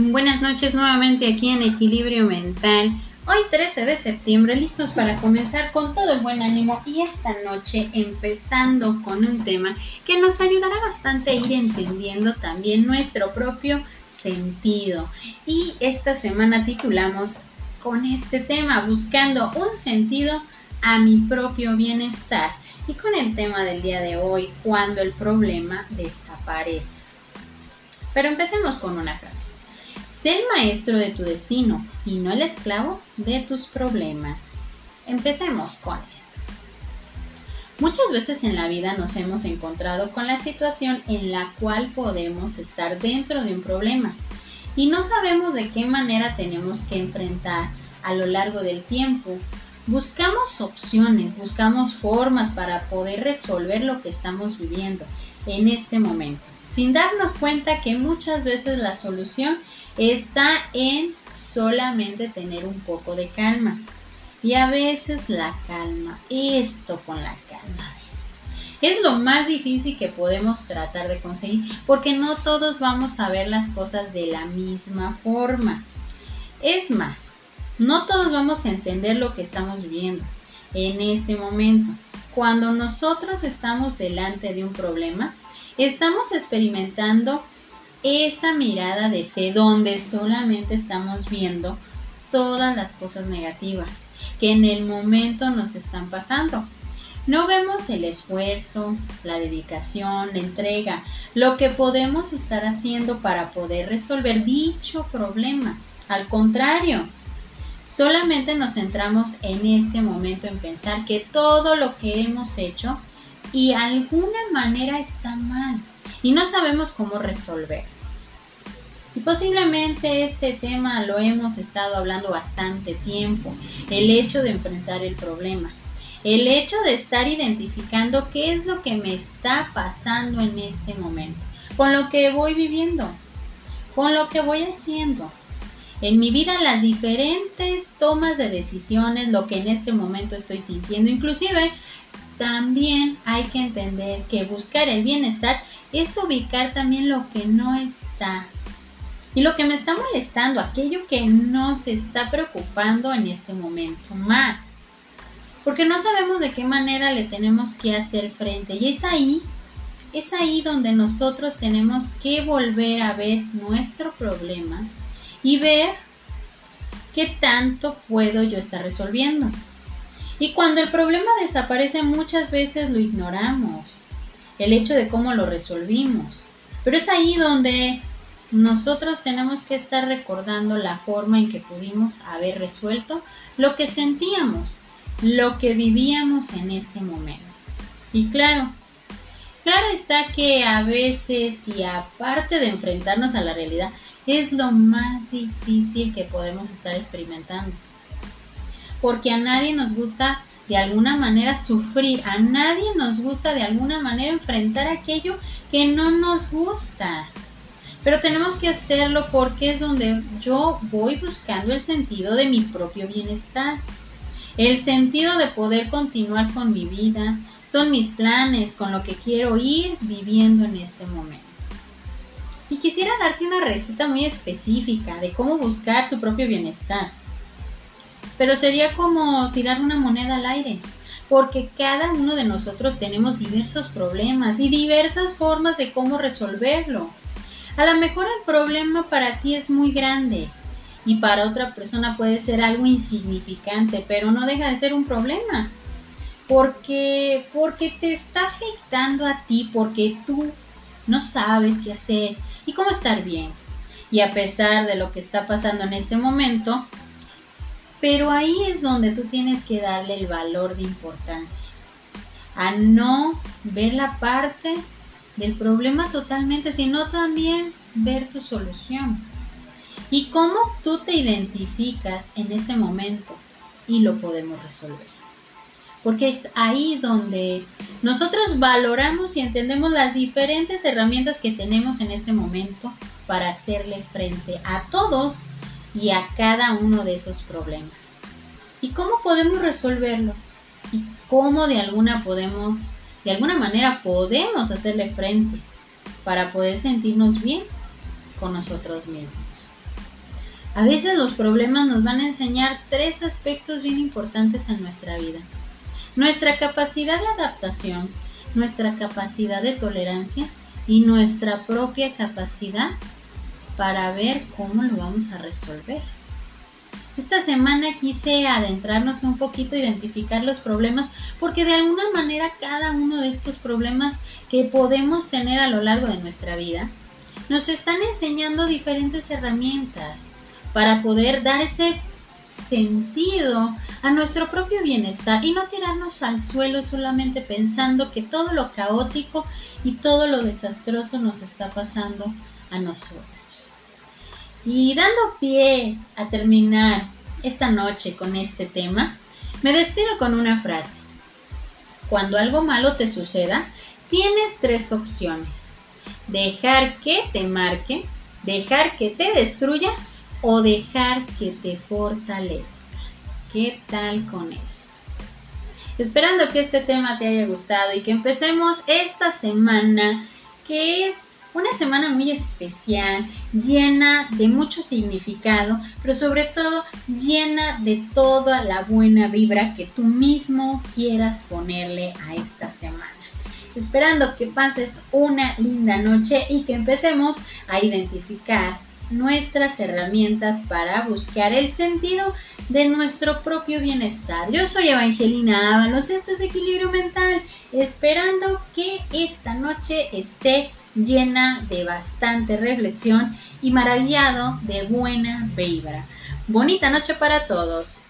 Buenas noches nuevamente aquí en Equilibrio Mental. Hoy 13 de septiembre, listos para comenzar con todo el buen ánimo y esta noche empezando con un tema que nos ayudará bastante a ir entendiendo también nuestro propio sentido. Y esta semana titulamos con este tema, buscando un sentido a mi propio bienestar. Y con el tema del día de hoy, cuando el problema desaparece. Pero empecemos con una frase. Sé el maestro de tu destino y no el esclavo de tus problemas. Empecemos con esto. Muchas veces en la vida nos hemos encontrado con la situación en la cual podemos estar dentro de un problema y no sabemos de qué manera tenemos que enfrentar a lo largo del tiempo. Buscamos opciones, buscamos formas para poder resolver lo que estamos viviendo en este momento, sin darnos cuenta que muchas veces la solución está en solamente tener un poco de calma. Y a veces la calma, esto con la calma es lo más difícil que podemos tratar de conseguir, porque no todos vamos a ver las cosas de la misma forma. Es más, no todos vamos a entender lo que estamos viviendo en este momento. Cuando nosotros estamos delante de un problema, estamos experimentando esa mirada de fe donde solamente estamos viendo todas las cosas negativas que en el momento nos están pasando. No vemos el esfuerzo, la dedicación, la entrega, lo que podemos estar haciendo para poder resolver dicho problema. Al contrario, solamente nos centramos en este momento en pensar que todo lo que hemos hecho y alguna manera está mal y no sabemos cómo resolver. Y posiblemente este tema lo hemos estado hablando bastante tiempo, el hecho de enfrentar el problema, el hecho de estar identificando qué es lo que me está pasando en este momento, con lo que voy viviendo, con lo que voy haciendo. En mi vida las diferentes tomas de decisiones, lo que en este momento estoy sintiendo, inclusive también hay que entender que buscar el bienestar es ubicar también lo que no está. Y lo que me está molestando, aquello que no se está preocupando en este momento más. Porque no sabemos de qué manera le tenemos que hacer frente. Y es ahí, es ahí donde nosotros tenemos que volver a ver nuestro problema y ver qué tanto puedo yo estar resolviendo. Y cuando el problema desaparece muchas veces lo ignoramos, el hecho de cómo lo resolvimos. Pero es ahí donde nosotros tenemos que estar recordando la forma en que pudimos haber resuelto lo que sentíamos, lo que vivíamos en ese momento. Y claro, claro está que a veces y aparte de enfrentarnos a la realidad, es lo más difícil que podemos estar experimentando porque a nadie nos gusta de alguna manera sufrir, a nadie nos gusta de alguna manera enfrentar aquello que no nos gusta. Pero tenemos que hacerlo porque es donde yo voy buscando el sentido de mi propio bienestar. El sentido de poder continuar con mi vida son mis planes, con lo que quiero ir viviendo en este momento. Y quisiera darte una receta muy específica de cómo buscar tu propio bienestar pero sería como tirar una moneda al aire, porque cada uno de nosotros tenemos diversos problemas y diversas formas de cómo resolverlo. A lo mejor el problema para ti es muy grande y para otra persona puede ser algo insignificante, pero no deja de ser un problema. Porque porque te está afectando a ti, porque tú no sabes qué hacer y cómo estar bien. Y a pesar de lo que está pasando en este momento, pero ahí es donde tú tienes que darle el valor de importancia. A no ver la parte del problema totalmente, sino también ver tu solución. Y cómo tú te identificas en este momento y lo podemos resolver. Porque es ahí donde nosotros valoramos y entendemos las diferentes herramientas que tenemos en este momento para hacerle frente a todos y a cada uno de esos problemas. ¿Y cómo podemos resolverlo? ¿Y cómo de alguna podemos, de alguna manera podemos hacerle frente para poder sentirnos bien con nosotros mismos? A veces los problemas nos van a enseñar tres aspectos bien importantes en nuestra vida. Nuestra capacidad de adaptación, nuestra capacidad de tolerancia y nuestra propia capacidad para ver cómo lo vamos a resolver. Esta semana quise adentrarnos un poquito, identificar los problemas, porque de alguna manera cada uno de estos problemas que podemos tener a lo largo de nuestra vida nos están enseñando diferentes herramientas para poder dar ese sentido a nuestro propio bienestar y no tirarnos al suelo solamente pensando que todo lo caótico y todo lo desastroso nos está pasando a nosotros. Y dando pie a terminar esta noche con este tema, me despido con una frase. Cuando algo malo te suceda, tienes tres opciones. Dejar que te marque, dejar que te destruya o dejar que te fortalezca. ¿Qué tal con esto? Esperando que este tema te haya gustado y que empecemos esta semana que es una semana muy especial, llena de mucho significado, pero sobre todo llena de toda la buena vibra que tú mismo quieras ponerle a esta semana. Esperando que pases una linda noche y que empecemos a identificar nuestras herramientas para buscar el sentido de nuestro propio bienestar. Yo soy Evangelina Ábalos, esto es Equilibrio Mental, esperando que esta noche esté llena de bastante reflexión y maravillado de buena vibra. Bonita noche para todos.